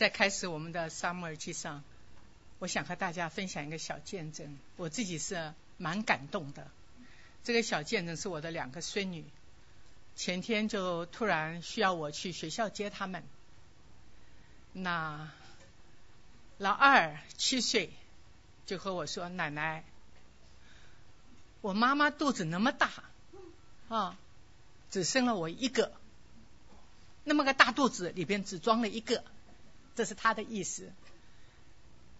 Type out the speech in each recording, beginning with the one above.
在开始我们的 summer 记上，我想和大家分享一个小见证，我自己是蛮感动的。这个小见证是我的两个孙女，前天就突然需要我去学校接他们。那老二七岁就和我说：“奶奶，我妈妈肚子那么大啊，只生了我一个，那么个大肚子里边只装了一个，这是他的意思。”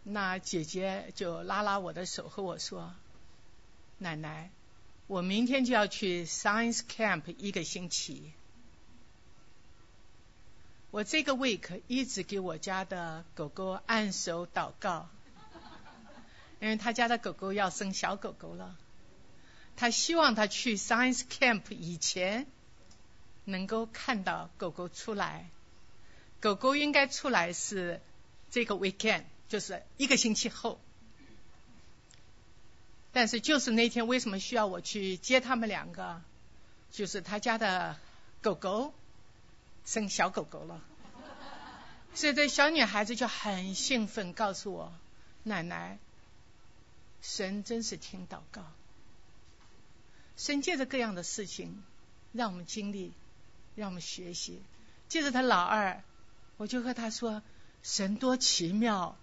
那姐姐就拉拉我的手和我说：“奶奶。”我明天就要去 Science Camp 一个星期。我这个 week 一直给我家的狗狗按手祷告，因为他家的狗狗要生小狗狗了。他希望他去 Science Camp 以前能够看到狗狗出来。狗狗应该出来是这个 weekend，就是一个星期后。但是就是那天，为什么需要我去接他们两个？就是他家的狗狗生小狗狗了，所以这小女孩子就很兴奋，告诉我：“奶奶，神真是听祷告，神借着各样的事情让我们经历，让我们学习。借着他老二，我就和他说：神多奇妙！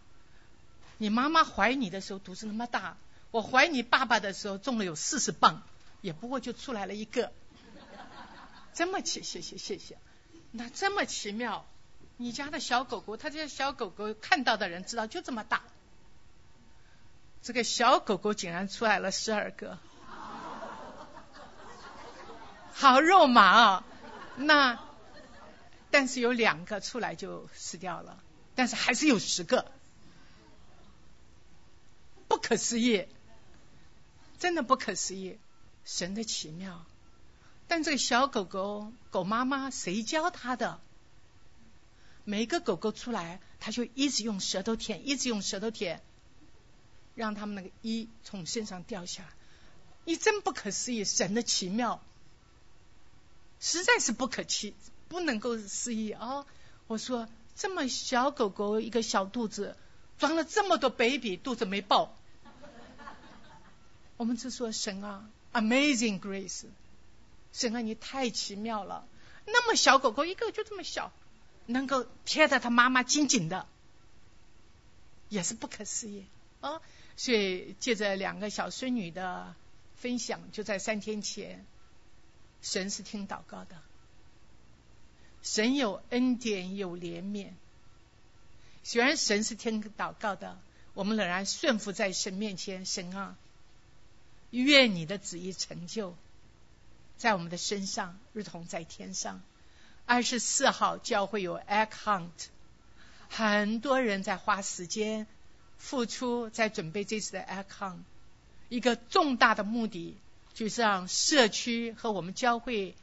你妈妈怀你的时候肚子那么大。”我怀你爸爸的时候重了有四十磅，也不过就出来了一个，这么奇，谢谢谢谢，那这么奇妙，你家的小狗狗，它这些小狗狗看到的人知道就这么大，这个小狗狗竟然出来了十二个，好肉麻啊！那但是有两个出来就死掉了，但是还是有十个，不可思议。真的不可思议，神的奇妙。但这个小狗狗狗妈妈谁教它的？每个狗狗出来，它就一直用舌头舔，一直用舌头舔，让它们那个衣从身上掉下。你真不可思议，神的奇妙，实在是不可期，不能够失忆啊！我说，这么小狗狗一个小肚子，装了这么多 baby，肚子没爆。我们就说神啊，Amazing Grace，神啊，你太奇妙了！那么小狗狗一个就这么小，能够贴着它妈妈紧紧的，也是不可思议啊！所以借着两个小孙女的分享，就在三天前，神是听祷告的，神有恩典有怜悯。虽然神是听祷告的，我们仍然顺服在神面前，神啊。愿你的旨意成就，在我们的身上，如同在天上。二十四号教会有 Egg Hunt，很多人在花时间付出，在准备这次的 Egg Hunt。一个重大的目的，就是让社区和我们教会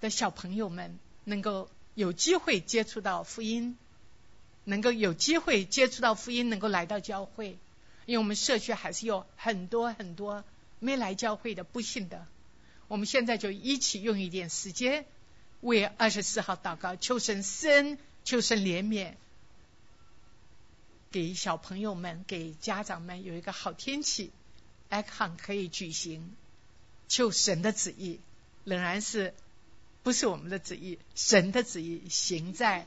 的小朋友们能够有机会接触到福音，能够有机会接触到福音，能够来到教会。因为我们社区还是有很多很多没来教会的不幸的，我们现在就一起用一点时间为二十四号祷告，求神生，求神怜悯，给小朋友们、给家长们有一个好天气，icon 可以举行，求神的旨意仍然是不是我们的旨意，神的旨意行在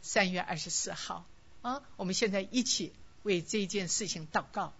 三月二十四号啊！我们现在一起。为这件事情祷告。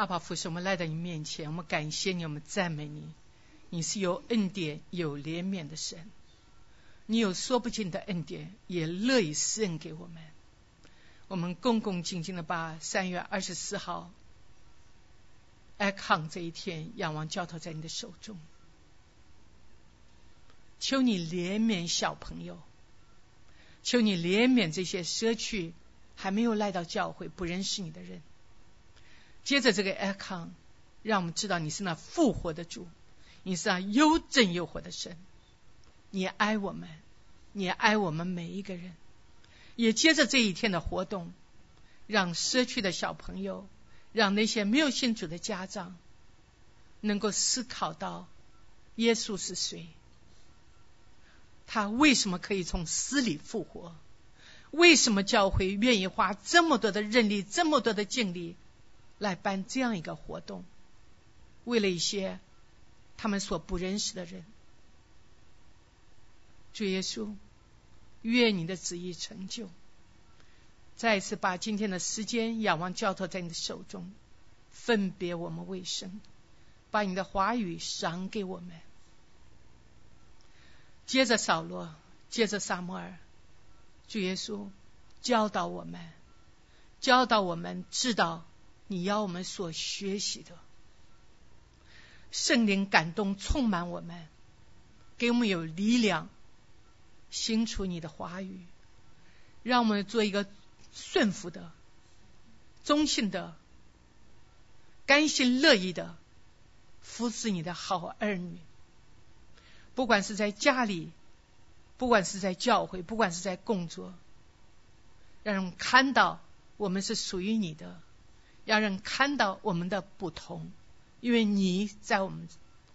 阿爸父神，我们来到你面前，我们感谢你，我们赞美你。你是有恩典、有怜悯的神，你有说不尽的恩典，也乐意施恩给我们。我们恭恭敬敬的把三月二十四号爱康这一天，仰望交托在你的手中。求你怜悯小朋友，求你怜悯这些失去还没有来到教会、不认识你的人。接着这个 icon，，让我们知道你是那复活的主，你是那又真又活的神。你爱我们，你爱我们每一个人。也接着这一天的活动，让失去的小朋友，让那些没有信主的家长，能够思考到耶稣是谁，他为什么可以从死里复活？为什么教会愿意花这么多的人力、这么多的精力来办这样一个活动？为了一些他们所不认识的人，主耶稣。愿你的旨意成就。再次把今天的时间仰望交托在你的手中，分别我们为圣，把你的话语赏给我们。接着扫罗，接着撒摩尔，主耶稣教导我们，教导我们知道你要我们所学习的。圣灵感动充满我们，给我们有力量。清楚你的话语，让我们做一个顺服的、忠心的、甘心乐意的服侍你的好儿女。不管是在家里，不管是在教会，不管是在工作，让人看到我们是属于你的，让人看到我们的不同，因为你在我们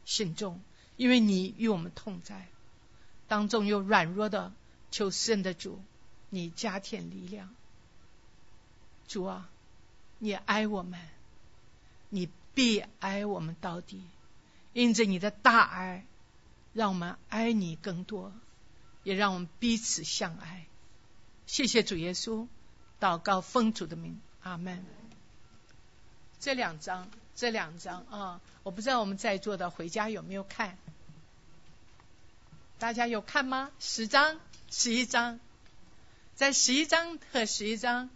心中，因为你与我们同在。当中有软弱的，求圣的主，你加添力量。主啊，你爱我们，你必爱我们到底。因着你的大爱，让我们爱你更多，也让我们彼此相爱。谢谢主耶稣，祷告奉主的名，阿门。这两章，这两章啊，我不知道我们在座的回家有没有看。大家有看吗？十章、十一章，在十一章和十一章，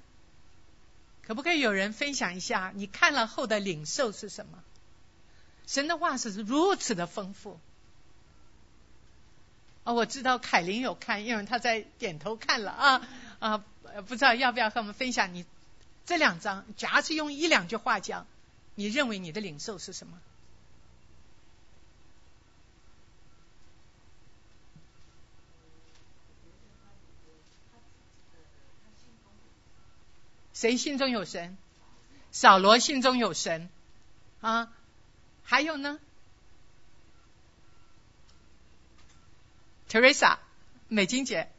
可不可以有人分享一下你看了后的领受是什么？神的话是如此的丰富。啊，我知道凯琳有看，因为他在点头看了啊啊，不知道要不要和我们分享你这两章？假设用一两句话讲，你认为你的领受是什么？谁心中有神？扫罗心中有神啊！还有呢？Teresa，美金姐。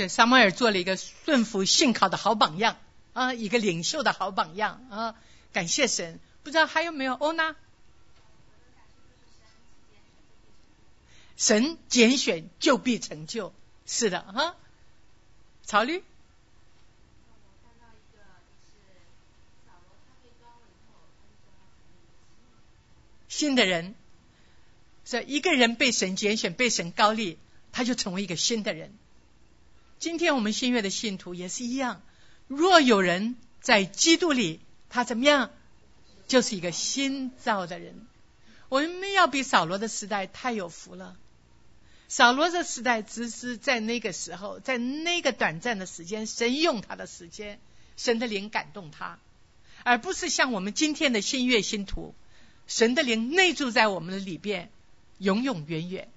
所以撒母耳做了一个顺服信靠的好榜样啊，一个领袖的好榜样啊，感谢神。不知道还有没有欧娜？神拣选就必成就，是的哈。曹律。新的人，这一个人被神拣选，被神高立，他就成为一个新的人。今天我们新月的信徒也是一样，若有人在基督里，他怎么样，就是一个新造的人。我们要比扫罗的时代太有福了。扫罗的时代只是在那个时候，在那个短暂的时间，神用他的时间，神的灵感动他，而不是像我们今天的新月信徒，神的灵内住在我们的里边，永永远远。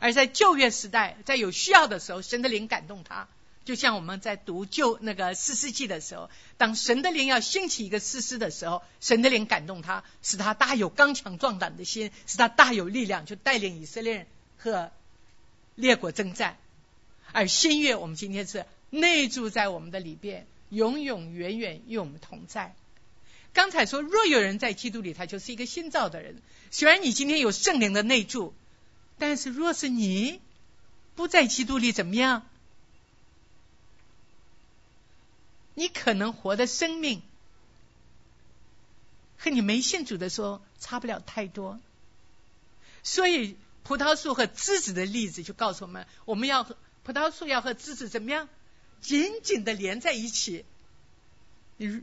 而在旧约时代，在有需要的时候，神的灵感动他，就像我们在读旧那个四世纪的时候，当神的灵要兴起一个诗诗的时候，神的灵感动他，使他大有刚强壮胆的心，使他大有力量，就带领以色列人和列国征战。而新约，我们今天是内住在我们的里边，永永远远与我们同在。刚才说，若有人在基督里，他就是一个新造的人。虽然你今天有圣灵的内住。但是，若是你不在基督里，怎么样？你可能活的生命和你没信主的时候差不了太多。所以葡萄树和枝子的例子就告诉我们，我们要和葡萄树要和枝子怎么样紧紧的连在一起。你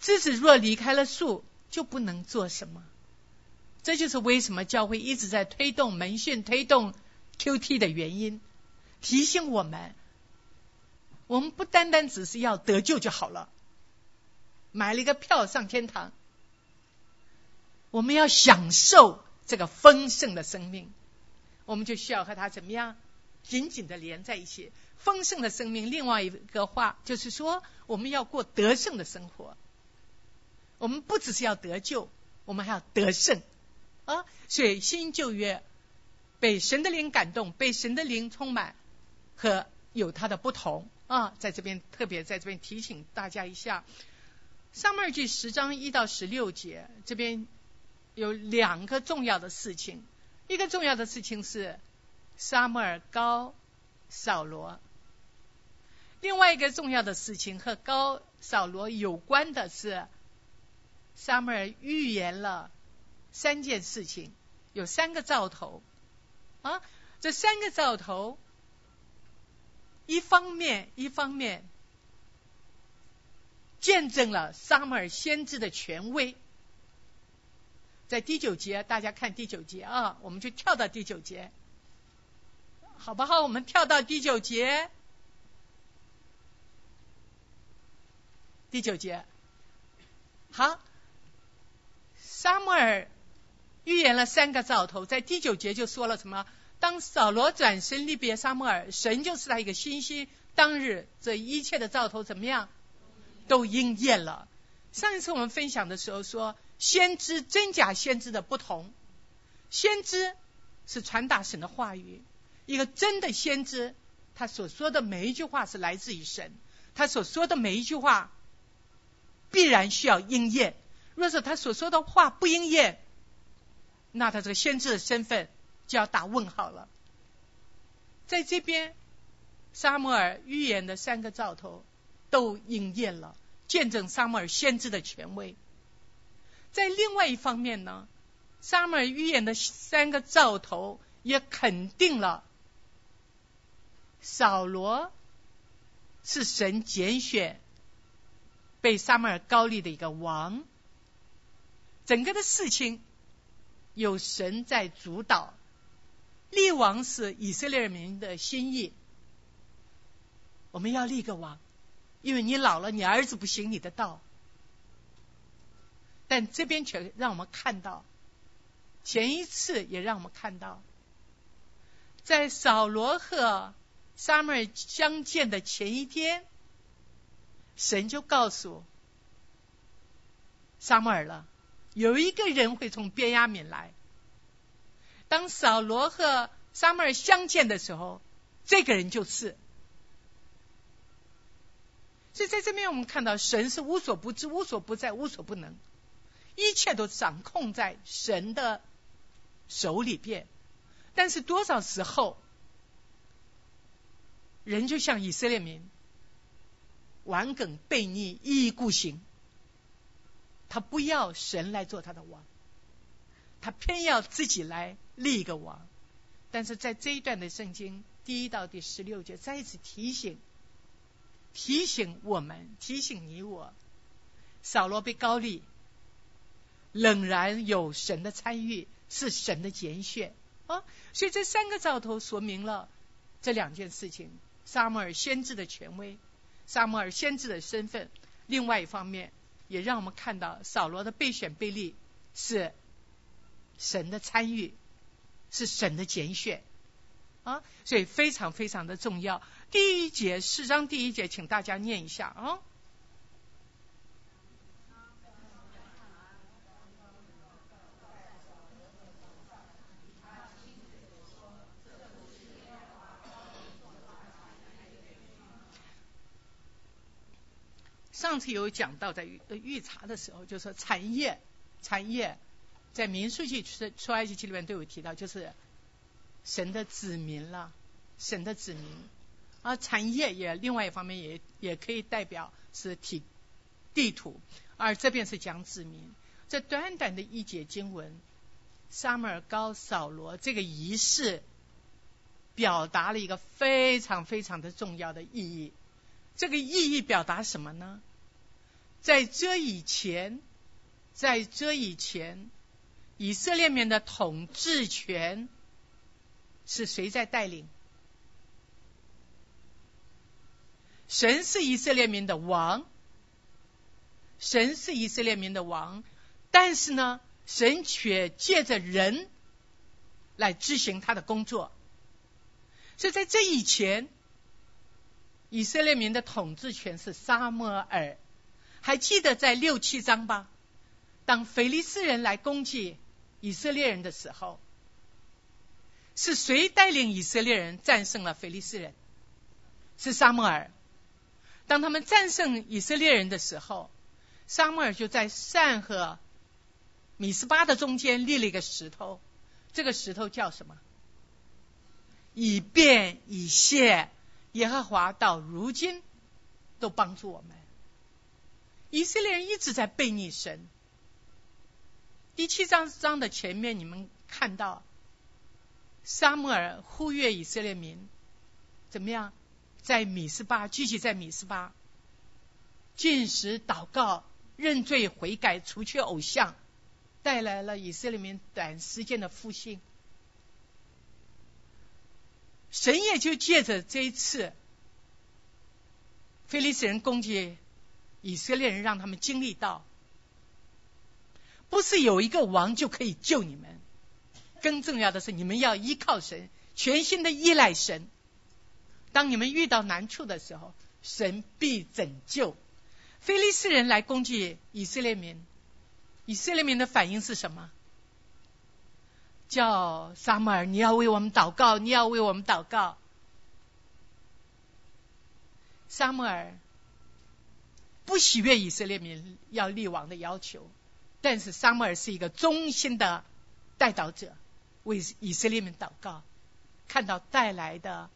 枝子若离开了树，就不能做什么。这就是为什么教会一直在推动门训、推动 QT 的原因，提醒我们，我们不单单只是要得救就好了，买了一个票上天堂，我们要享受这个丰盛的生命，我们就需要和他怎么样紧紧的连在一起。丰盛的生命，另外一个话就是说，我们要过得胜的生活，我们不只是要得救，我们还要得胜。啊，所以新旧约被神的灵感动，被神的灵充满，和有它的不同。啊，在这边特别在这边提醒大家一下，《上面记》十章一到十六节，这边有两个重要的事情，一个重要的事情是撒母耳高扫罗，另外一个重要的事情和高扫罗有关的是撒母耳预言了。三件事情，有三个兆头啊！这三个兆头，一方面一方面见证了撒母尔先知的权威。在第九节，大家看第九节啊，我们就跳到第九节，好不好？我们跳到第九节，第九节，好，撒母尔。预言了三个兆头，在第九节就说了什么？当扫罗转身离别撒母耳，神就是他一个星星。当日这一切的兆头怎么样？都应验了。上一次我们分享的时候说，先知真假先知的不同。先知是传达神的话语，一个真的先知，他所说的每一句话是来自于神，他所说的每一句话必然需要应验。若是他所说的话不应验，那他这个先知的身份就要打问号了。在这边，沙摩尔预言的三个兆头都应验了，见证沙摩尔先知的权威。在另外一方面呢，沙摩尔预言的三个兆头也肯定了扫罗是神拣选被沙摩尔高立的一个王。整个的事情。有神在主导，立王是以色列人民的心意。我们要立个王，因为你老了，你儿子不行你的道。但这边却让我们看到，前一次也让我们看到，在扫罗和撒母耳相见的前一天，神就告诉撒母耳了。有一个人会从边亚敏来。当扫罗和撒母耳相见的时候，这个人就是。所以在这边我们看到，神是无所不知、无所不在、无所不能，一切都掌控在神的手里边。但是多少时候，人就像以色列民，顽梗悖逆、一意孤行。他不要神来做他的王，他偏要自己来立一个王。但是在这一段的圣经第一到第十六节，再一次提醒提醒我们，提醒你我，扫罗被高立，仍然有神的参与，是神的拣选啊。所以这三个兆头说明了这两件事情：撒母耳先知的权威，撒母耳先知的身份。另外一方面。也让我们看到扫罗的备选备立是神的参与，是神的拣选啊，所以非常非常的重要。第一节四章第一节，请大家念一下啊。上次有讲到，在预预查的时候，就说产业产业在民数记出出埃及记里面都有提到，就是神的子民了，神的子民。而产业也另外一方面也也可以代表是体地图，而这边是讲子民。这短短的一节经文，撒母耳高扫罗这个仪式，表达了一个非常非常的重要的意义。这个意义表达什么呢？在这以前，在这以前，以色列面的统治权是谁在带领？神是以色列民的王，神是以色列民的王，但是呢，神却借着人来执行他的工作。所以在这以前，以色列民的统治权是撒摩尔。还记得在六七章吧？当腓利斯人来攻击以色列人的时候，是谁带领以色列人战胜了腓利斯人？是撒母耳。当他们战胜以色列人的时候，撒母耳就在善和米斯巴的中间立了一个石头，这个石头叫什么？以便以谢耶和华到如今都帮助我们。以色列人一直在背逆神。第七章章的前面，你们看到，撒母耳呼吁以色列民怎么样？在米斯巴，聚集在米斯巴，进食、祷告、认罪悔改、除去偶像，带来了以色列民短时间的复兴。神也就借着这一次，菲利斯人攻击以色列人，让他们经历到，不是有一个王就可以救你们，更重要的是，你们要依靠神，全心的依赖神。当你们遇到难处的时候，神必拯救。菲利斯人来攻击以色列民，以色列民的反应是什么？叫撒母耳，你要为我们祷告，你要为我们祷告。撒母耳不喜悦以色列民要立王的要求，但是撒母耳是一个忠心的代祷者，为以色列民祷告，看到带来的。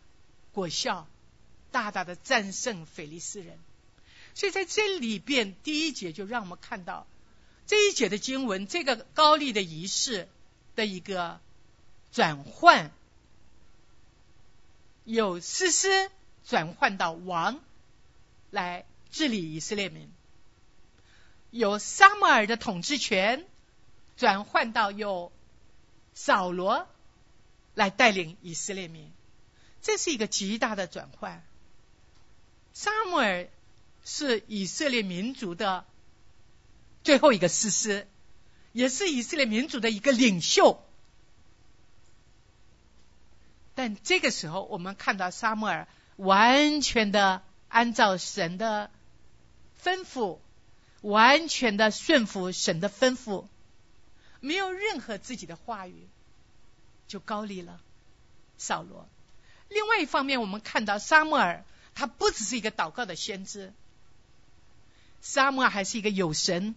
果效大大的战胜腓利斯人，所以在这里边第一节就让我们看到这一节的经文，这个高丽的仪式的一个转换，有诗诗转换到王来治理以色列民，由撒母耳的统治权转换到由扫罗来带领以色列民。这是一个极大的转换。撒母耳是以色列民族的最后一个士师，也是以色列民族的一个领袖。但这个时候，我们看到撒母耳完全的按照神的吩咐，完全的顺服神的吩咐，没有任何自己的话语，就高立了扫罗。另外一方面，我们看到沙摩尔，他不只是一个祷告的先知，沙漠还是一个有神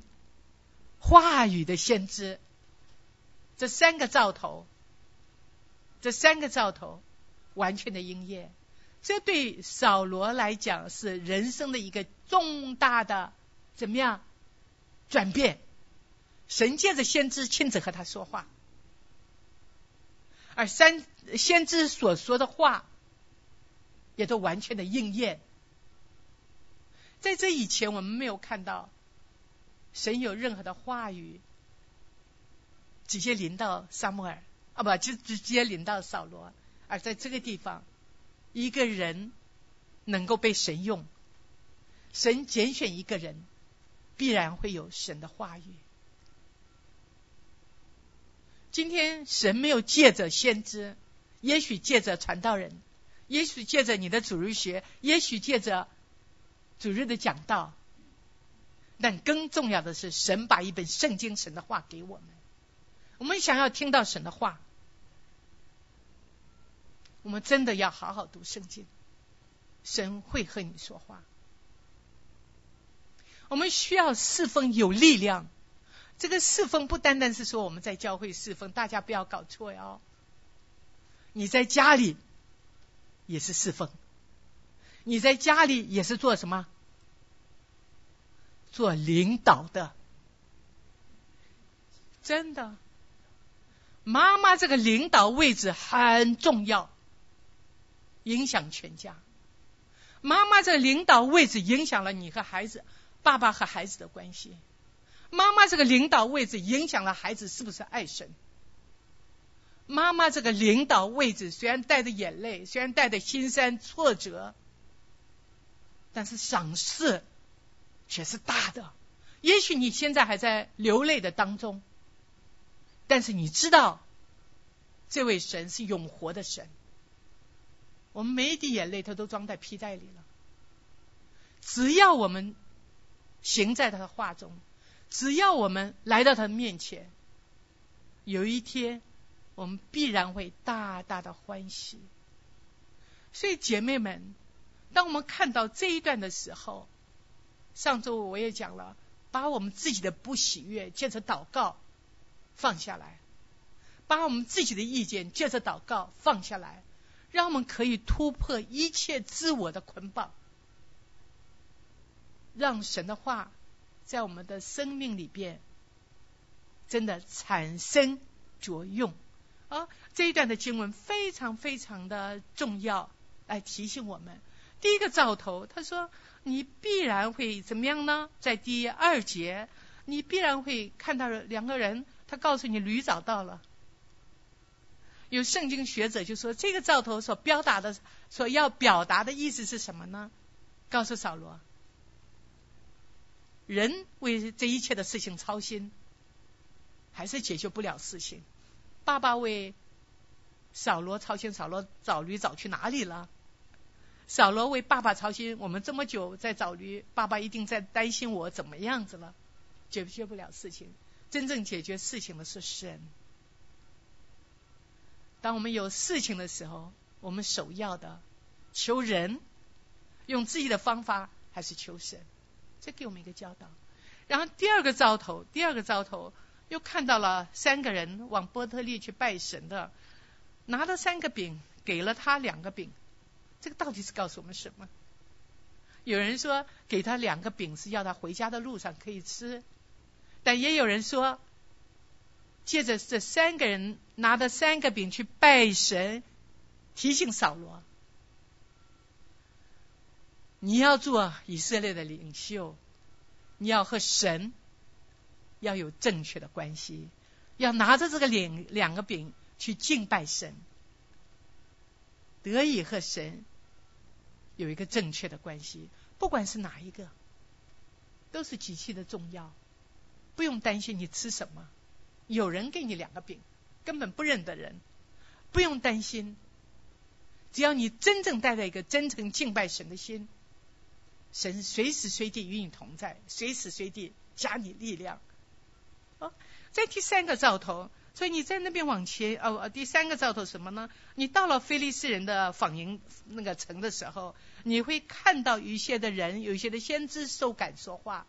话语的先知。这三个兆头，这三个兆头完全的应验，这对扫罗来讲是人生的一个重大的怎么样转变？神借着先知亲自和他说话。而三先知所说的话，也都完全的应验。在这以前，我们没有看到神有任何的话语直接临到撒母耳啊，不，就直接临到扫罗。而在这个地方，一个人能够被神用，神拣选一个人，必然会有神的话语。今天神没有借着先知，也许借着传道人，也许借着你的主日学，也许借着主日的讲道，但更重要的是，神把一本圣经神的话给我们。我们想要听到神的话，我们真的要好好读圣经，神会和你说话。我们需要侍奉有力量。这个侍奉不单单是说我们在教会侍奉，大家不要搞错哟。你在家里也是侍奉，你在家里也是做什么？做领导的，真的。妈妈这个领导位置很重要，影响全家。妈妈这个领导位置影响了你和孩子、爸爸和孩子的关系。妈妈这个领导位置影响了孩子是不是爱神？妈妈这个领导位置虽然带着眼泪，虽然带着心酸挫折，但是赏赐却是大的。也许你现在还在流泪的当中。但是你知道，这位神是永活的神。我们每一滴眼泪，他都装在皮带里了。只要我们行在他的话中，只要我们来到他的面前，有一天我们必然会大大的欢喜。所以姐妹们，当我们看到这一段的时候，上周我也讲了，把我们自己的不喜悦借着祷告。放下来，把我们自己的意见借着祷告放下来，让我们可以突破一切自我的捆绑，让神的话在我们的生命里边真的产生作用。啊，这一段的经文非常非常的重要，来提醒我们。第一个兆头，他说你必然会怎么样呢？在第二节，你必然会看到两个人。他告诉你驴找到了，有圣经学者就说这个兆头所表达的、所要表达的意思是什么呢？告诉扫罗，人为这一切的事情操心，还是解决不了事情。爸爸为扫罗操心，扫罗找驴找去哪里了？扫罗为爸爸操心，我们这么久在找驴，爸爸一定在担心我怎么样子了？解决不了事情。真正解决事情的是神。当我们有事情的时候，我们首要的求人，用自己的方法还是求神？这给我们一个教导。然后第二个兆头，第二个兆头又看到了三个人往波特利去拜神的，拿了三个饼，给了他两个饼。这个到底是告诉我们什么？有人说给他两个饼是要他回家的路上可以吃。但也有人说，借着这三个人拿着三个饼去拜神，提醒扫罗，你要做以色列的领袖，你要和神要有正确的关系，要拿着这个两两个饼去敬拜神，得以和神有一个正确的关系，不管是哪一个，都是极其的重要。不用担心你吃什么，有人给你两个饼，根本不认得人，不用担心。只要你真正带着一个真诚敬拜神的心，神随时随地与你同在，随时随地加你力量。哦，在第三个兆头，所以你在那边往前哦，第三个兆头什么呢？你到了菲利斯人的访营那个城的时候，你会看到一些的人，有一些的先知受感说话。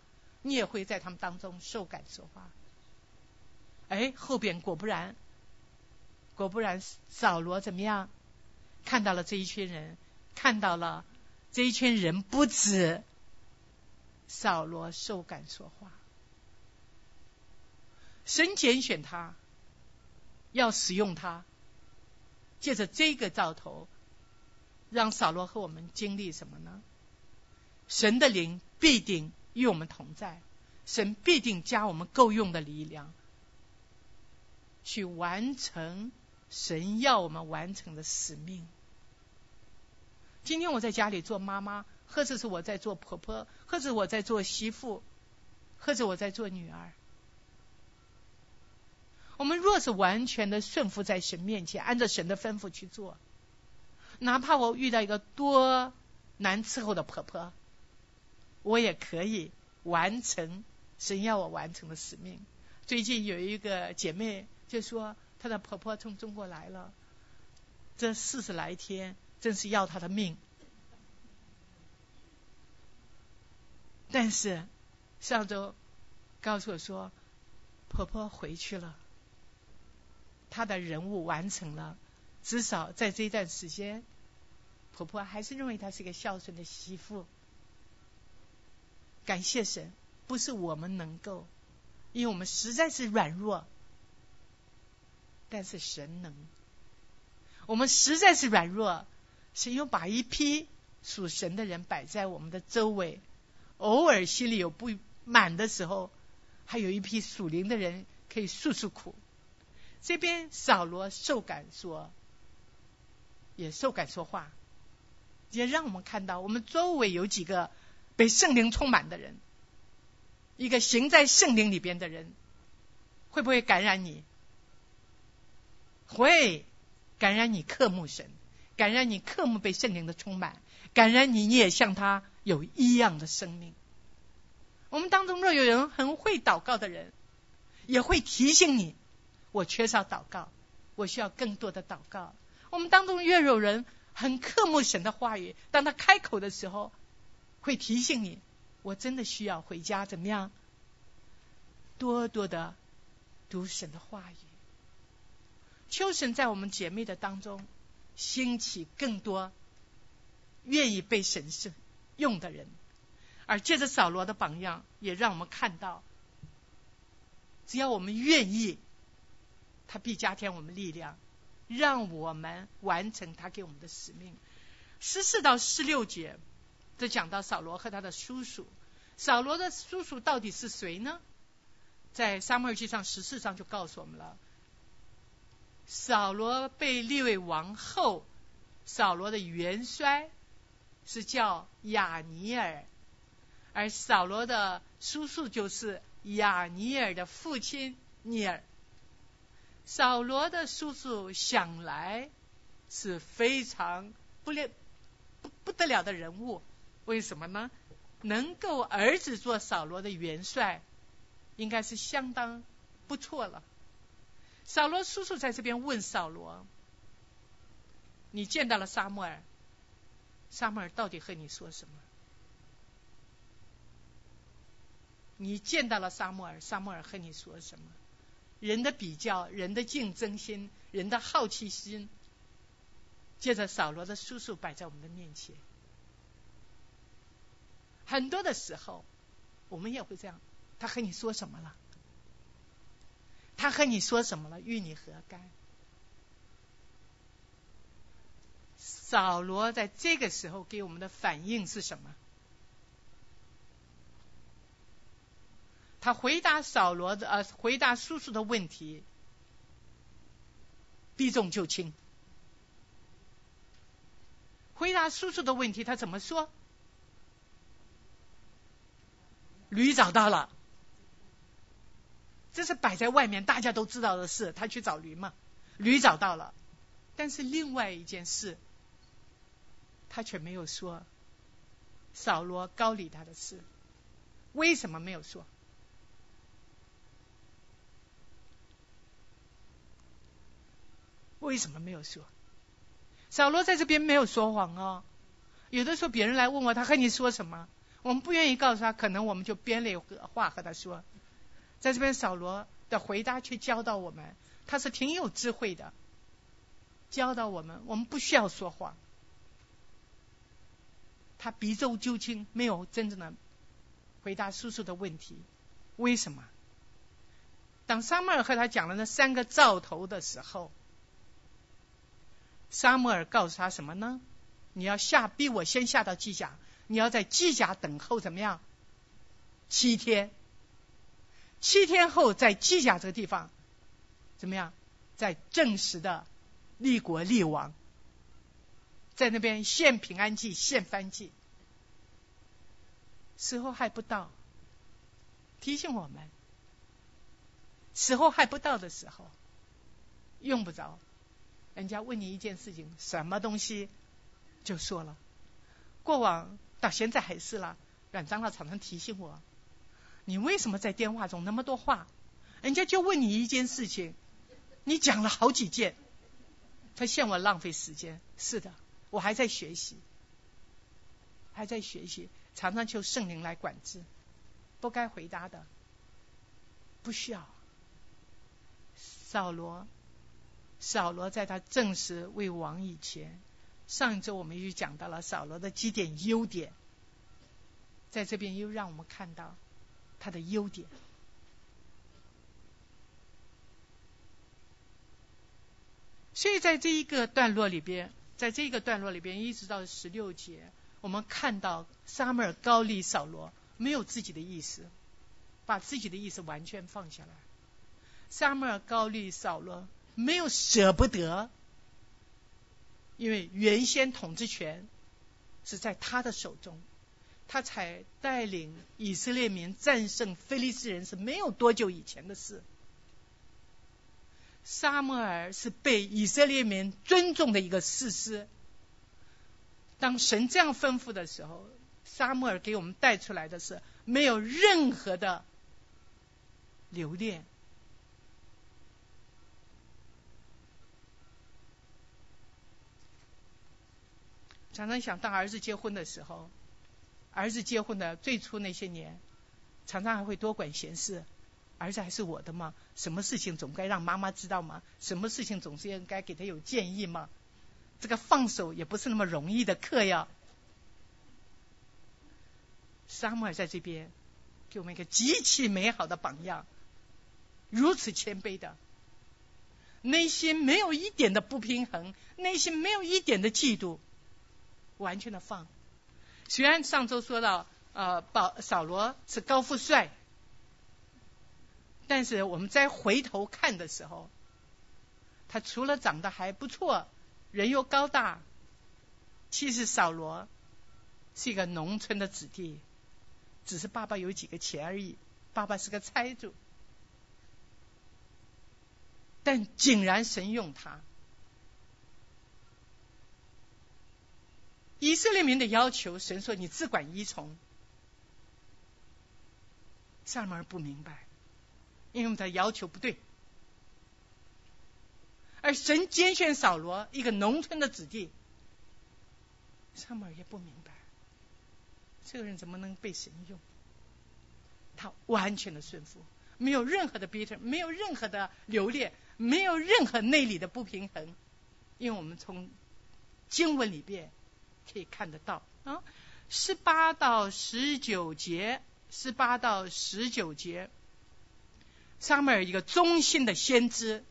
你也会在他们当中受感说话。哎，后边果不然，果不然，扫罗怎么样？看到了这一群人，看到了这一群人不止扫罗受感说话，神拣选他，要使用他，借着这个兆头，让扫罗和我们经历什么呢？神的灵必定。与我们同在，神必定加我们够用的力量，去完成神要我们完成的使命。今天我在家里做妈妈，或者是我在做婆婆，或者我在做媳妇，或者我在做女儿。我们若是完全的顺服在神面前，按照神的吩咐去做，哪怕我遇到一个多难伺候的婆婆。我也可以完成神要我完成的使命。最近有一个姐妹就说，她的婆婆从中国来了，这四十来天真是要她的命。但是上周告诉我说，婆婆回去了，她的任务完成了，至少在这段时间，婆婆还是认为她是个孝顺的媳妇。感谢神，不是我们能够，因为我们实在是软弱，但是神能。我们实在是软弱，神又把一批属神的人摆在我们的周围，偶尔心里有不满的时候，还有一批属灵的人可以诉诉苦。这边扫罗受感说，也受感说话，也让我们看到我们周围有几个被圣灵充满的人，一个行在圣灵里边的人，会不会感染你？会。感染你克慕神，感染你克慕被圣灵的充满，感染你你也像他有一样的生命。我们当中若有人很会祷告的人，也会提醒你，我缺少祷告，我需要更多的祷告。我们当中越有人很克慕神的话语，当他开口的时候，会提醒你，我真的需要回家怎么样，多多的读神的话语。求神在我们姐妹的当中兴起更多愿意被神圣用的人，而借着扫罗的榜样，也让我们看到，只要我们愿意，他必加添我们力量，让我们完成他给我们的使命。十四到十六节，这讲到扫罗和他的叔叔。扫罗的叔叔到底是谁呢？在撒母耳记上十四章就告诉我们了。扫罗被立为王后，扫罗的元帅是叫亚尼尔，而扫罗的叔叔就是亚尼尔的父亲尼尔。扫罗的叔叔想来是非常不了不不得了的人物，为什么呢？能够儿子做扫罗的元帅，应该是相当不错了。扫罗叔叔在这边问扫罗：“你见到了沙漠尔？沙漠尔到底和你说什么？你见到了沙漠尔，沙漠尔和你说什么？人的比较，人的竞争心，人的好奇心，借着扫罗的叔叔摆在我们的面前。很多的时候，我们也会这样。他和你说什么了？”他和你说什么了？与你何干？扫罗在这个时候给我们的反应是什么？他回答扫罗的呃，回答叔叔的问题，避重就轻。回答叔叔的问题，他怎么说？驴找到了。这是摆在外面大家都知道的事，他去找驴嘛，驴找到了，但是另外一件事，他却没有说扫罗高礼他的事，为什么没有说？为什么没有说？扫罗在这边没有说谎哦，有的时候别人来问我，他和你说什么，我们不愿意告诉他，可能我们就编了一个话和他说。在这边，扫罗的回答却教导我们，他是挺有智慧的，教导我们，我们不需要说谎。他避重就轻，没有真正的回答叔叔的问题。为什么？当沙摩尔和他讲了那三个兆头的时候，沙摩尔告诉他什么呢？你要下，比我先下到机甲，你要在机甲等候怎么样？七天。七天后，在机甲这个地方，怎么样？在正式的立国立王，在那边献平安祭、献番祭，时候还不到，提醒我们，时候还不到的时候，用不着人家问你一件事情，什么东西就说了。过往到现在还是了，阮长老常常提醒我。你为什么在电话中那么多话？人家就问你一件事情，你讲了好几件，他嫌我浪费时间。是的，我还在学习，还在学习，常常求圣灵来管制。不该回答的，不需要。扫罗，扫罗在他正式为王以前，上一周我们又讲到了扫罗的几点优点，在这边又让我们看到他的优点。所以在这一个段落里边，在这个段落里边，一直到十六节，我们看到撒母耳高利扫罗没有自己的意思，把自己的意思完全放下来。撒母耳高利扫罗没有舍不得，因为原先统治权是在他的手中，他才带领以色列民战胜非利士人是没有多久以前的事。撒母耳是被以色列民尊重的一个士师。当神这样吩咐的时候，撒母耳给我们带出来的是没有任何的留恋。常常想，当儿子结婚的时候，儿子结婚的最初那些年，常常还会多管闲事。儿子还是我的吗？什么事情总该让妈妈知道吗？什么事情总是应该给他有建议吗？这个放手也不是那么容易的课呀。沙漠尔在这边给我们一个极其美好的榜样，如此谦卑的，内心没有一点的不平衡，内心没有一点的嫉妒，完全的放。虽然上周说到，呃，保扫罗是高富帅。但是我们再回头看的时候，他除了长得还不错，人又高大，其实扫罗是一个农村的子弟，只是爸爸有几个钱而已。爸爸是个财主，但竟然神用他。以色列民的要求，神说你只管依从。萨摩尔不明白。因为他要求不对，而神拣选扫罗一个农村的子弟，撒母耳也不明白，这个人怎么能被神用？他完全的顺服，没有任何的 bitter，没有任何的留恋，没有任何内里的不平衡，因为我们从经文里边可以看得到啊，十八到十九节，十八到十九节。撒母耳一个忠心的先知，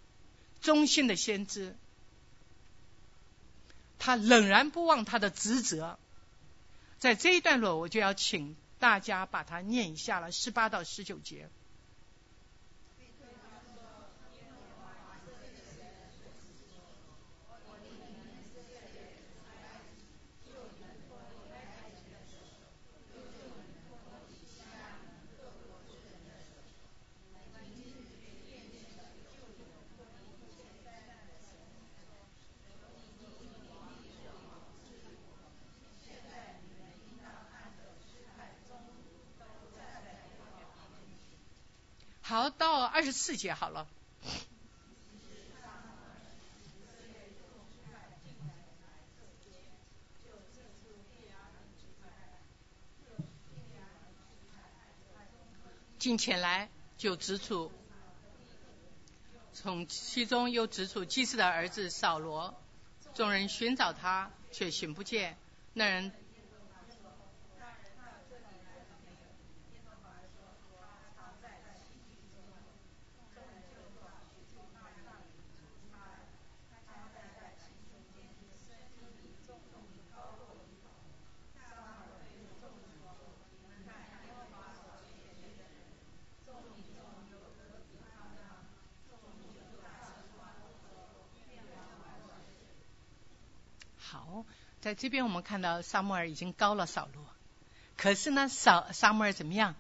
忠心的先知，他仍然不忘他的职责。在这一段落，我就要请大家把它念一下了，十八到十九节。好，到二十四节好了。进前来就指出，从其中又指出祭司的儿子扫罗，众人寻找他却寻不见，那人。在这边我们看到沙摩尔已经高了扫罗，可是呢，扫沙摩尔怎么样？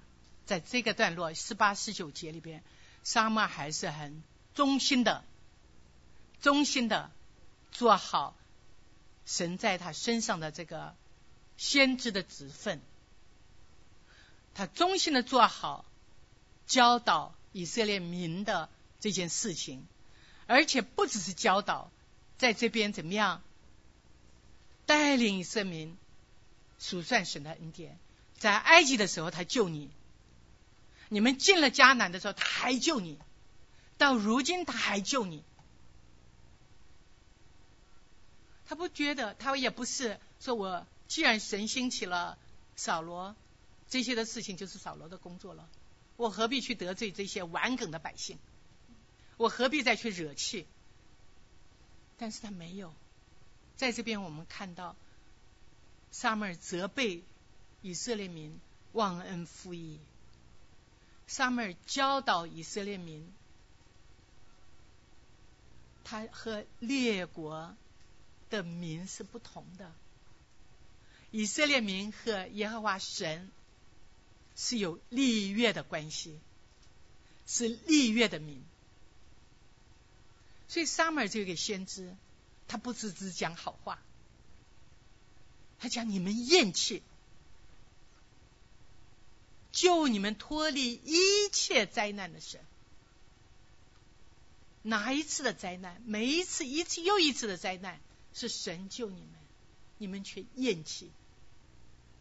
在这个段落十八、十九节里边，沙摩尔还是很忠心的，忠心的做好神在他身上的这个先知的职分，他忠心的做好教导以色列民的这件事情，而且不只是教导，在这边怎么样？带领以色列民数算神的恩典，在埃及的时候他救你，你们进了迦南的时候他还救你，到如今他还救你。他不觉得，他也不是说我既然神兴起了扫罗，这些的事情就是扫罗的工作了，我何必去得罪这些顽梗的百姓？我何必再去惹气？但是他没有，在这边我们看到，撒母耳责备以色列民忘恩负义，撒母耳教导以色列民，他和列国的民是不同的，以色列民和耶和华神是有立约的关系，是立约的民。所以撒母耳这个先知，他不只只讲好话，他讲你们厌弃，救你们脱离一切灾难的神。哪一次的灾难？每一次一次又一次的灾难，是神救你们，你们却厌弃。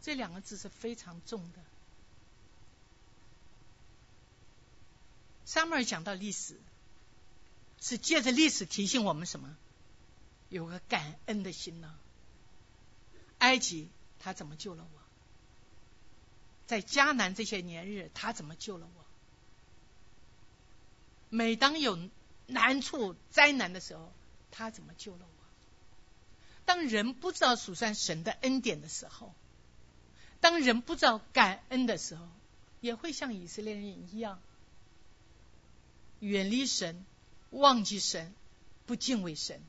这两个字是非常重的。撒母耳讲到历史。是借着历史提醒我们什么？有个感恩的心呢？埃及他怎么救了我？在迦南这些年日，他怎么救了我？每当有难处、灾难的时候，他怎么救了我？当人不知道数算神的恩典的时候，当人不知道感恩的时候，也会像以色列人一样远离神。忘记神，不敬畏神，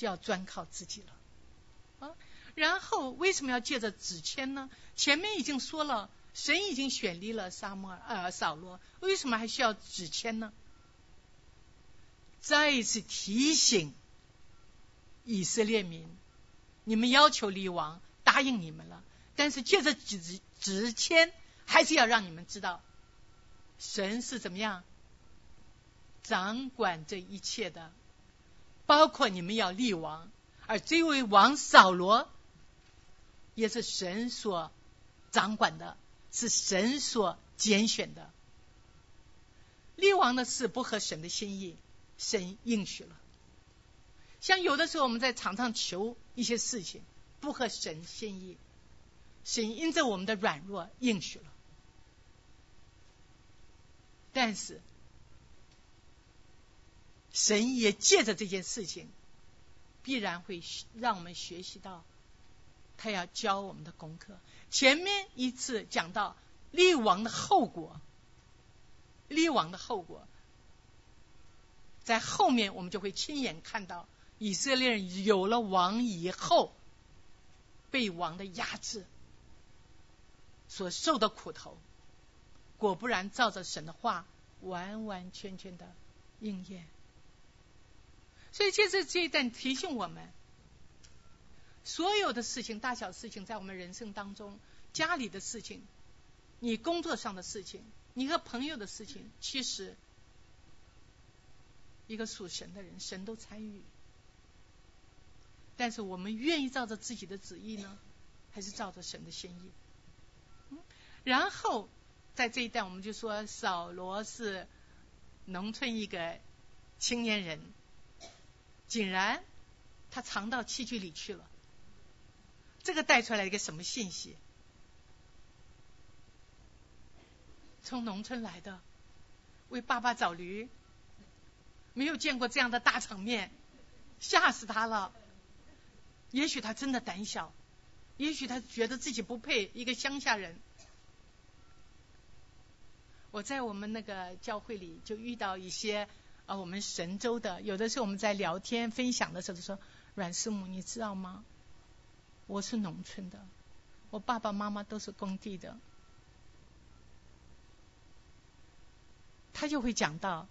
就要专靠自己了啊！然后为什么要借着纸签呢？前面已经说了，神已经选立了沙漠呃扫罗，为什么还需要纸签呢？再一次提醒以色列民：你们要求立王，答应你们了，但是借着纸纸签，还是要让你们知道，神是怎么样。掌管这一切的，包括你们要立王，而这位王扫罗也是神所掌管的，是神所拣选的。立王的事不合神的心意，神应许了。像有的时候我们在场上求一些事情不合神心意，神因着我们的软弱应许了，但是。神也借着这件事情，必然会让我们学习到，他要教我们的功课。前面一次讲到立王的后果，立王的后果，在后面我们就会亲眼看到以色列人有了王以后，被王的压制所受的苦头，果不然照着神的话完完全全的应验。所以，这是这一段提醒我们，所有的事情，大小事情，在我们人生当中，家里的事情，你工作上的事情，你和朋友的事情，其实，一个属神的人，神都参与。但是，我们愿意照着自己的旨意呢，还是照着神的心意？嗯，然后在这一段，我们就说，扫罗是农村一个青年人。竟然，他藏到器具里去了。这个带出来一个什么信息？从农村来的，为爸爸找驴，没有见过这样的大场面，吓死他了。也许他真的胆小，也许他觉得自己不配一个乡下人。我在我们那个教会里就遇到一些。啊，我们神州的，有的时候我们在聊天分享的时候，就说阮师母，你知道吗？我是农村的，我爸爸妈妈都是工地的。他就会讲到，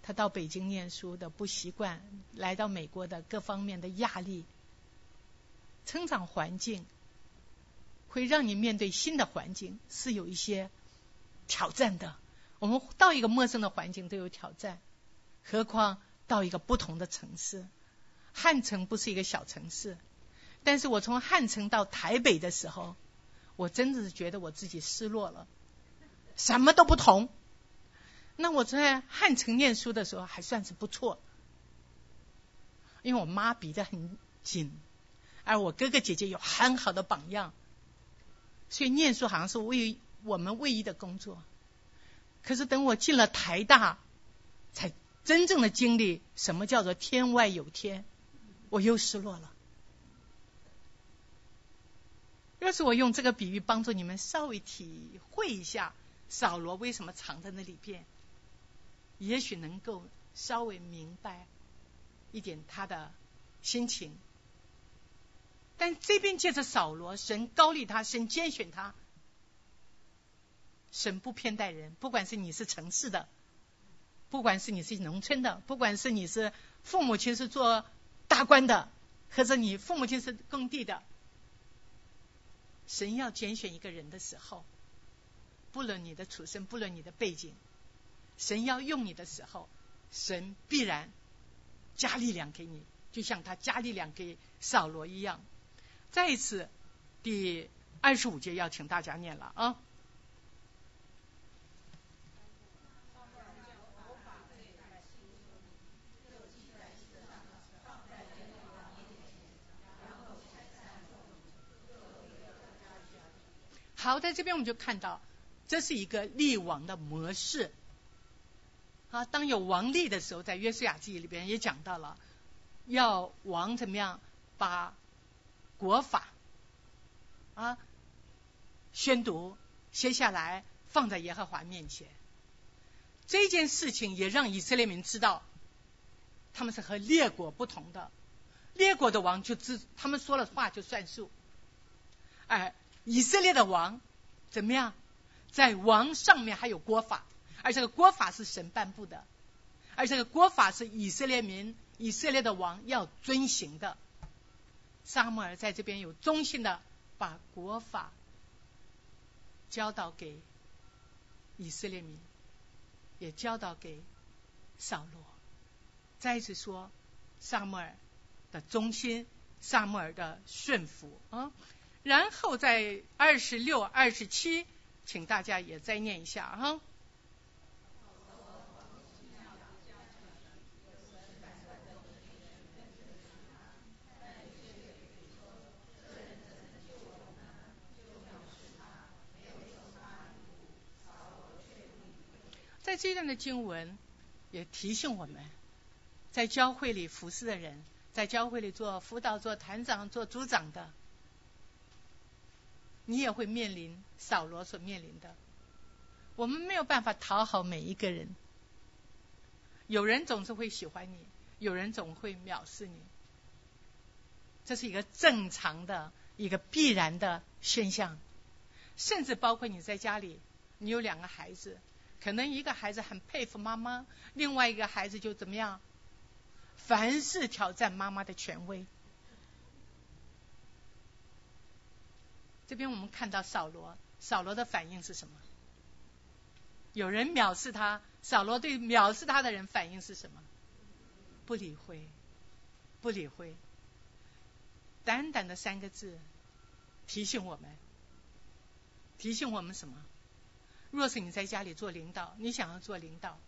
他到北京念书的不习惯，来到美国的各方面的压力，成长环境会让你面对新的环境是有一些挑战的。我们到一个陌生的环境都有挑战。何况到一个不同的城市，汉城不是一个小城市，但是我从汉城到台北的时候，我真的是觉得我自己失落了，什么都不同。那我在汉城念书的时候还算是不错，因为我妈比得很紧，而我哥哥姐姐有很好的榜样，所以念书好像是为我们唯一的工作。可是等我进了台大，才真正的经历什么叫做天外有天，我又失落了。要是我用这个比喻帮助你们稍微体会一下扫罗为什么藏在那里边，也许能够稍微明白一点他的心情。但这边借着扫罗，神高立他，神拣选他，神不偏待人，不管是你是城市的，不管是你是农村的，不管是你是父母亲是做大官的，或者你父母亲是工地的。神要拣选一个人的时候，不论你的出身，不论你的背景，神要用你的时候，神必然加力量给你，就像他加力量给扫罗一样。再一次，第二十五节要请大家念了啊。好，在这边我们就看到，这是一个立王的模式。啊，当有王立的时候，在约书亚记里边也讲到了，要王怎么样把国法啊宣读写下来，放在耶和华面前。这件事情也让以色列民知道，他们是和列国不同的。列国的王就知他们说了话就算数，哎。以色列的王怎么样？在王上面还有国法，而这个国法是神颁布的，而这个国法是以色列民、以色列的王要遵行的。撒母耳在这边有忠心的把国法教导给以色列民，也教导给扫罗。再一次说，撒母耳的忠心，撒母耳的顺服啊。然后在二十六、二十七，请大家也再念一下哈。在这段的经文也提醒我们，在教会里服侍的人，在教会里做辅导、做团长、做组长的。你也会面临扫罗所面临的，我们没有办法讨好每一个人，有人总是会喜欢你，有人总会藐视你，这是一个正常的一个必然的现象，甚至包括你在家里，你有两个孩子，可能一个孩子很佩服妈妈，另外一个孩子就怎么样，凡事挑战妈妈的权威。这边我们看到扫罗，扫罗的反应是什么？有人藐视他，扫罗对藐视他的人反应是什么？不理会，不理会。短短的三个字，提醒我们，提醒我们什么？若是你在家里做领导，你想要做领导，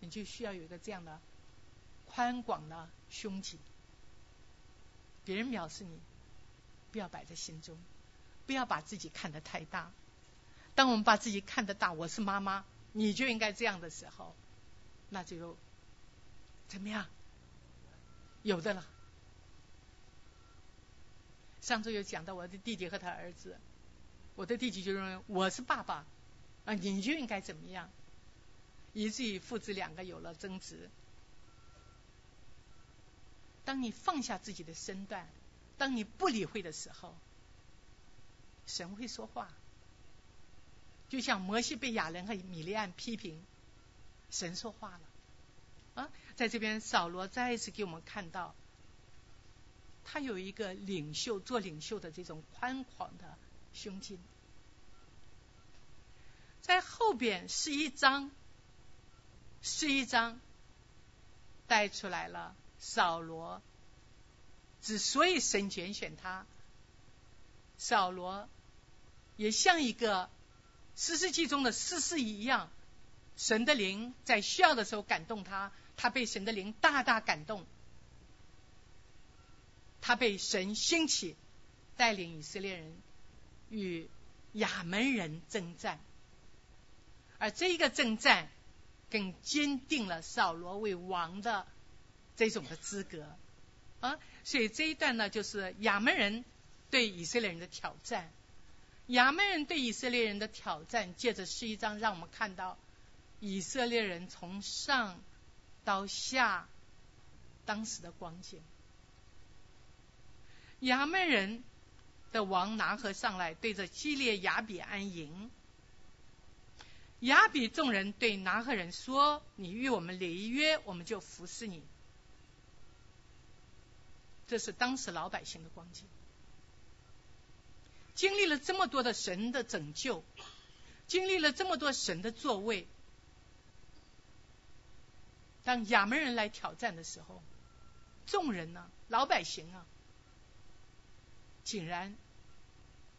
你就需要有一个这样的宽广的胸襟。别人藐视你，不要摆在心中。不要把自己看得太大。当我们把自己看得大，我是妈妈，你就应该这样的时候，那就怎么样？有的了。上周有讲到我的弟弟和他儿子，我的弟弟就认为我是爸爸啊，你就应该怎么样，以至于父子两个有了争执。当你放下自己的身段，当你不理会的时候。神会说话，就像摩西被亚伦和米利安批评，神说话了。啊，在这边扫罗再一次给我们看到，他有一个领袖做领袖的这种宽广的胸襟。在后边是一章，是一章带出来了扫罗，之所以神拣选他，扫罗。也像一个十世纪中的诗诗一样，神的灵在需要的时候感动他，他被神的灵大大感动。他被神兴起，带领以色列人与亚门人征战，而这一个征战更坚定了扫罗为王的这种的资格啊。所以这一段呢，就是亚门人对以色列人的挑战。亚门人对以色列人的挑战，借着是一章，让我们看到以色列人从上到下当时的光景。亚门人的王拿和上来，对着基列雅比安营。雅比众人对拿和人说：“你与我们立约，我们就服侍你。”这是当时老百姓的光景。经历了这么多的神的拯救，经历了这么多神的作为，当亚门人来挑战的时候，众人呢，老百姓啊，竟然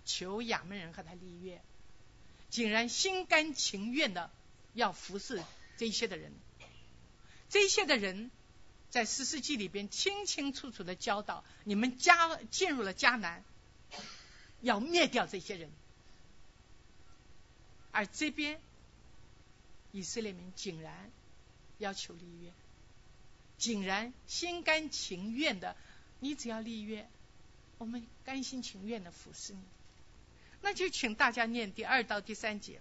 求亚门人和他立约，竟然心甘情愿的要服侍这些的人，这些的人在十世纪里边清清楚楚的教导，你们加进入了迦南。要灭掉这些人，而这边以色列民竟然要求立约，竟然心甘情愿的，你只要立约，我们甘心情愿的服侍你。那就请大家念第二到第三节。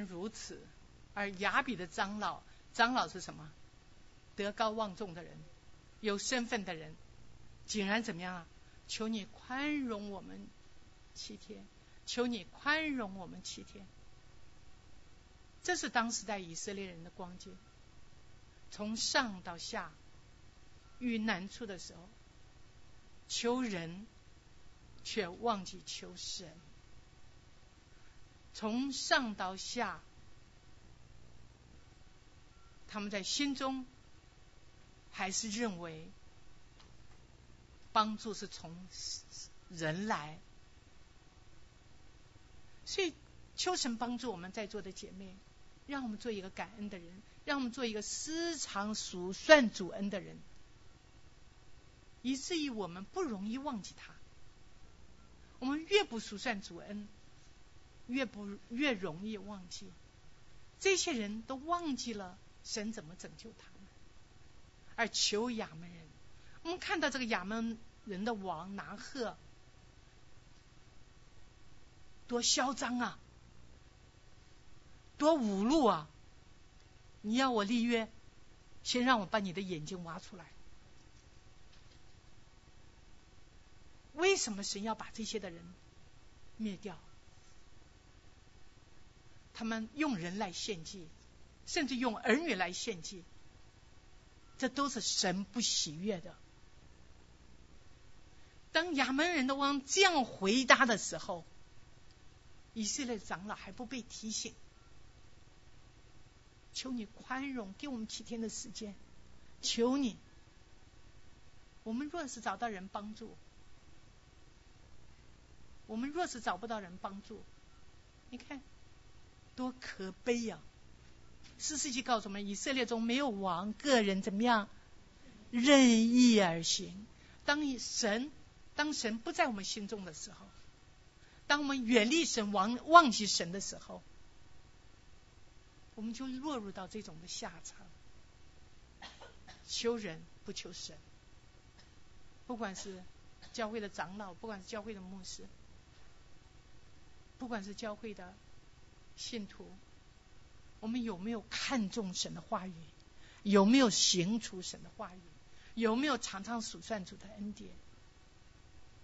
如此，而雅比的长老，长老是什么？德高望重的人，有身份的人，竟然怎么样啊？求你宽容我们七天，求你宽容我们七天。这是当时在以色列人的光景，从上到下遇难处的时候，求人却忘记求神。从上到下，他们在心中还是认为帮助是从人来，所以求神帮助我们在座的姐妹，让我们做一个感恩的人，让我们做一个时常数算主恩的人，以至于我们不容易忘记他。我们越不数算主恩。越不越容易忘记，这些人都忘记了神怎么拯救他们，而求亚门人。我们看到这个亚门人的王拿赫，多嚣张啊，多侮辱啊！你要我立约，先让我把你的眼睛挖出来。为什么神要把这些的人灭掉？他们用人来献祭，甚至用儿女来献祭，这都是神不喜悦的。当亚门人的王这样回答的时候，以色列长老还不被提醒，求你宽容，给我们七天的时间，求你。我们若是找到人帮助，我们若是找不到人帮助，你看。多可悲呀！四世纪告诉我们，以色列中没有王，个人怎么样任意而行。当神当神不在我们心中的时候，当我们远离神、忘忘记神的时候，我们就落入到这种的下场。求人不求神，不管是教会的长老，不管是教会的牧师，不管是教会的。信徒，我们有没有看重神的话语？有没有行出神的话语？有没有常常数算主的恩典？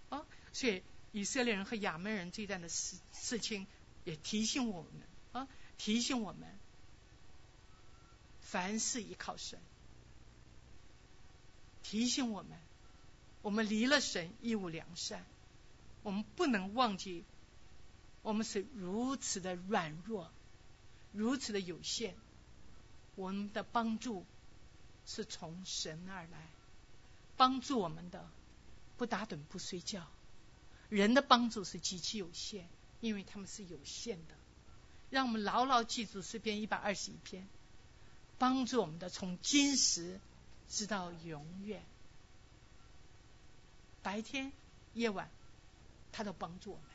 啊，所以以色列人和亚门人这段的事事情，也提醒我们啊，提醒我们，凡事依靠神，提醒我们，我们离了神，一无良善，我们不能忘记我们是如此的软弱，如此的有限。我们的帮助是从神而来，帮助我们的不打盹不睡觉。人的帮助是极其有限，因为他们是有限的。让我们牢牢记住诗篇一百二十一篇，帮助我们的从今时直到永远，白天夜晚，他都帮助我们，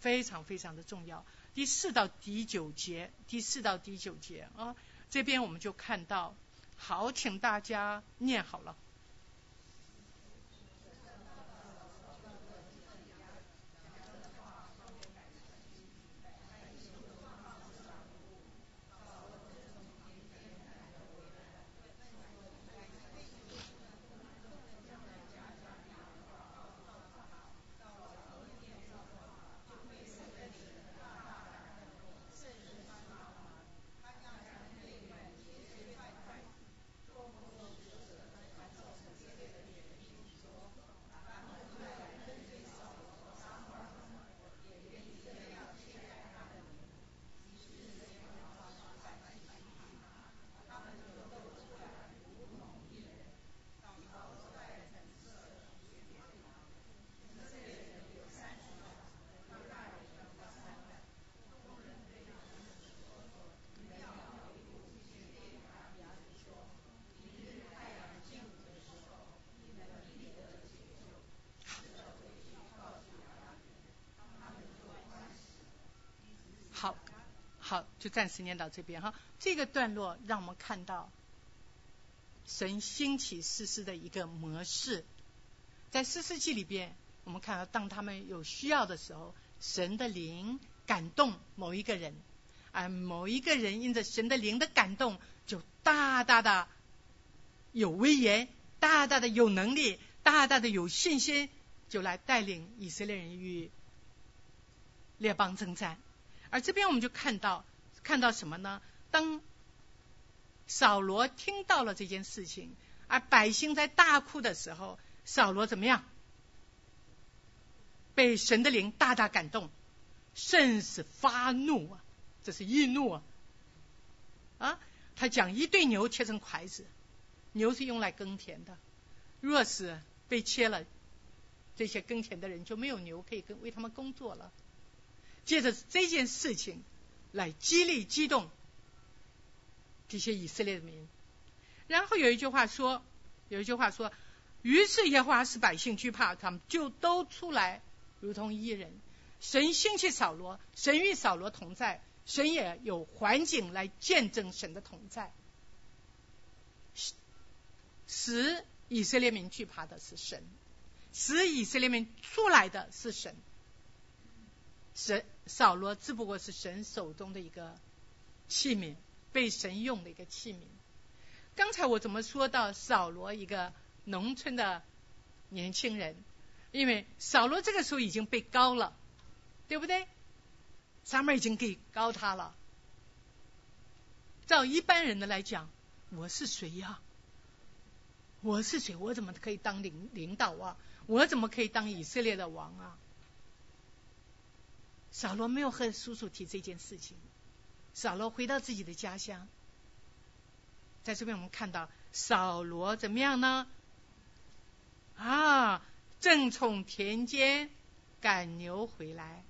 非常非常的重要。第四到第九节，第四到第九节啊，这边我们就看到，好，请大家念好了。好，好，就暂时念到这边哈。这个段落让我们看到神兴起诗诗的一个模式，在诗诗记里边，我们看到当他们有需要的时候，神的灵感动某一个人，而某一个人因着神的灵的感动，就大大的有威严，大大的有能力，大大的有信心，就来带领以色列人与列邦征战。而这边我们就看到，看到什么呢？当扫罗听到了这件事情，而百姓在大哭的时候，扫罗怎么样？被神的灵大大感动，甚是发怒啊！这是易怒啊！啊，他讲一对牛切成筷子，牛是用来耕田的，若是被切了，这些耕田的人就没有牛可以跟为他们工作了。借着这件事情来激励、激动这些以色列民。然后有一句话说，有一句话说，于是耶和华使百姓惧怕，他们就都出来，如同一人。神兴起扫罗，神与扫罗同在，神也有环境来见证神的同在。使以色列民惧怕的是神，使以色列民出来的是神。神扫罗只不过是神手中的一个器皿，被神用的一个器皿。刚才我怎么说到扫罗一个农村的年轻人？因为扫罗这个时候已经被高了，对不对？咱们已经给高他了。照一般人的来讲，我是谁呀？我是谁？我怎么可以当领领导啊？我怎么可以当以色列的王啊？扫罗没有和叔叔提这件事情。扫罗回到自己的家乡，在这边我们看到扫罗怎么样呢？啊，正从田间赶牛回来。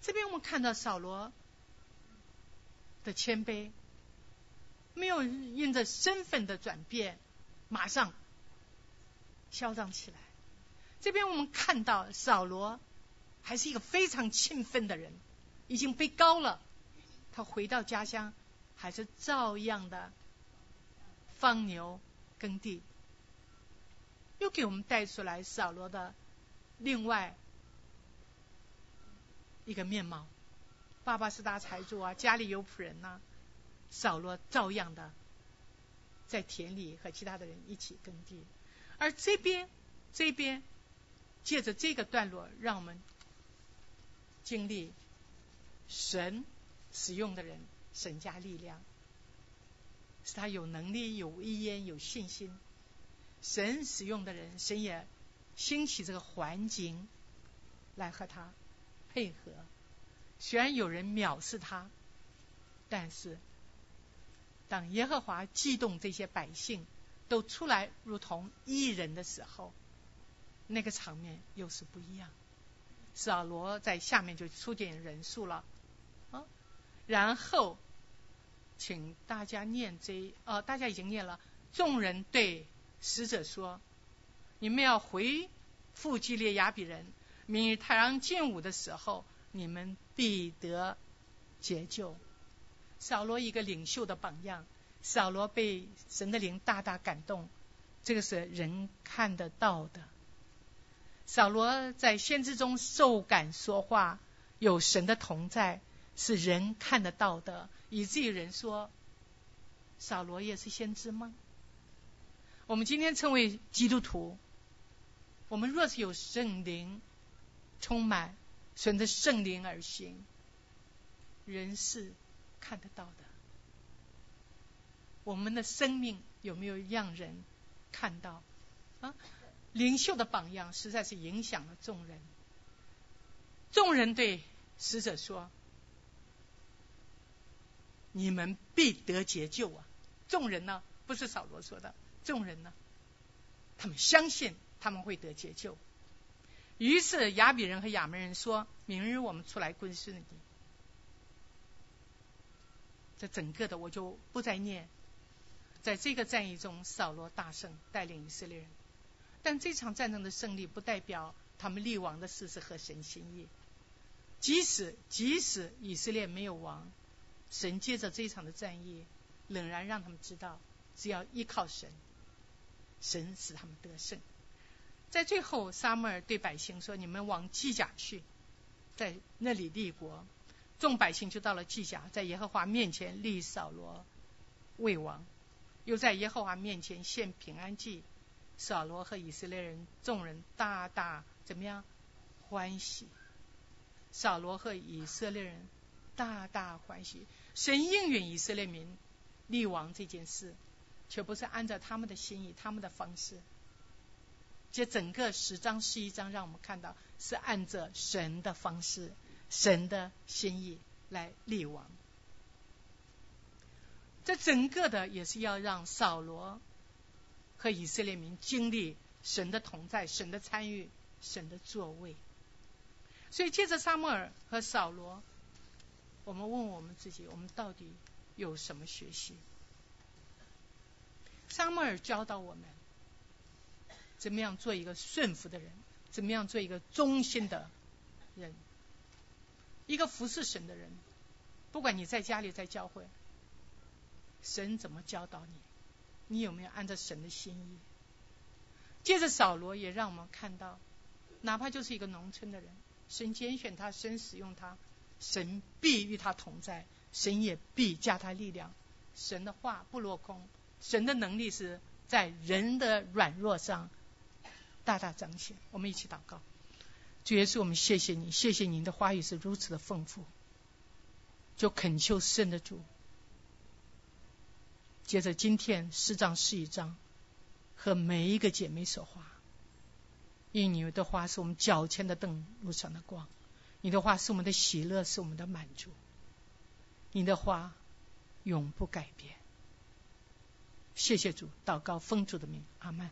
这边我们看到扫罗的谦卑，没有因着身份的转变马上嚣张起来。这边我们看到扫罗。还是一个非常勤奋的人，已经被高了。他回到家乡，还是照样的放牛耕地。又给我们带出来扫罗的另外一个面貌：爸爸是大财主啊，家里有仆人呐。扫罗照样的在田里和其他的人一起耕地。而这边，这边借着这个段落，让我们。经历神使用的人，神加力量，使他有能力、有威严、有信心。神使用的人，神也兴起这个环境来和他配合。虽然有人藐视他，但是当耶和华激动这些百姓都出来如同一人的时候，那个场面又是不一样。扫罗在下面就出点人数了，啊，然后请大家念这，呃，大家已经念了。众人对使者说：“你们要回复基列雅比人，明日太阳进午的时候，你们必得解救。”扫罗一个领袖的榜样，扫罗被神的灵大大感动，这个是人看得到的。扫罗在先知中受感说话，有神的同在，是人看得到的，以至于人说：“扫罗也是先知吗？”我们今天称为基督徒，我们若是有圣灵充满，顺着圣灵而行，人是看得到的。我们的生命有没有让人看到啊？领袖的榜样实在是影响了众人。众人对使者说：“你们必得解救啊！”众人呢，不是扫罗说的，众人呢，他们相信他们会得解救。于是亚比人和亚门人说：“明日我们出来归顺你。”这整个的我就不再念。在这个战役中，扫罗大胜，带领以色列人。但这场战争的胜利不代表他们立王的事是合神心意。即使即使以色列没有王，神借着这场的战役，仍然让他们知道，只要依靠神，神使他们得胜。在最后，撒母耳对百姓说：“你们往基甲去，在那里立国。”众百姓就到了基甲，在耶和华面前立扫罗为王，又在耶和华面前献平安祭。扫罗和以色列人众人大大怎么样欢喜？扫罗和以色列人大大欢喜。神应允以色列民立王这件事，却不是按照他们的心意、他们的方式。这整个十章十一章让我们看到，是按照神的方式、神的心意来立王。这整个的也是要让扫罗。和以色列民经历神的同在、神的参与、神的作为。所以，借着撒母耳和扫罗，我们问我们自己：我们到底有什么学习？撒母耳教导我们，怎么样做一个顺服的人，怎么样做一个忠心的人，一个服侍神的人。不管你在家里，在教会，神怎么教导你？你有没有按照神的心意？接着扫罗也让我们看到，哪怕就是一个农村的人，神拣选他，神使用他，神必与他同在，神也必加他力量。神的话不落空，神的能力是在人的软弱上大大彰显。我们一起祷告，主耶稣，我们谢谢你，谢谢您的话语是如此的丰富，就恳求圣的主。接着，今天十章十一章，和每一个姐妹说话。因为你的话是我们脚前的灯，路上的光；你的话是我们的喜乐，是我们的满足。你的话永不改变。谢谢主，祷告奉主的名，阿门。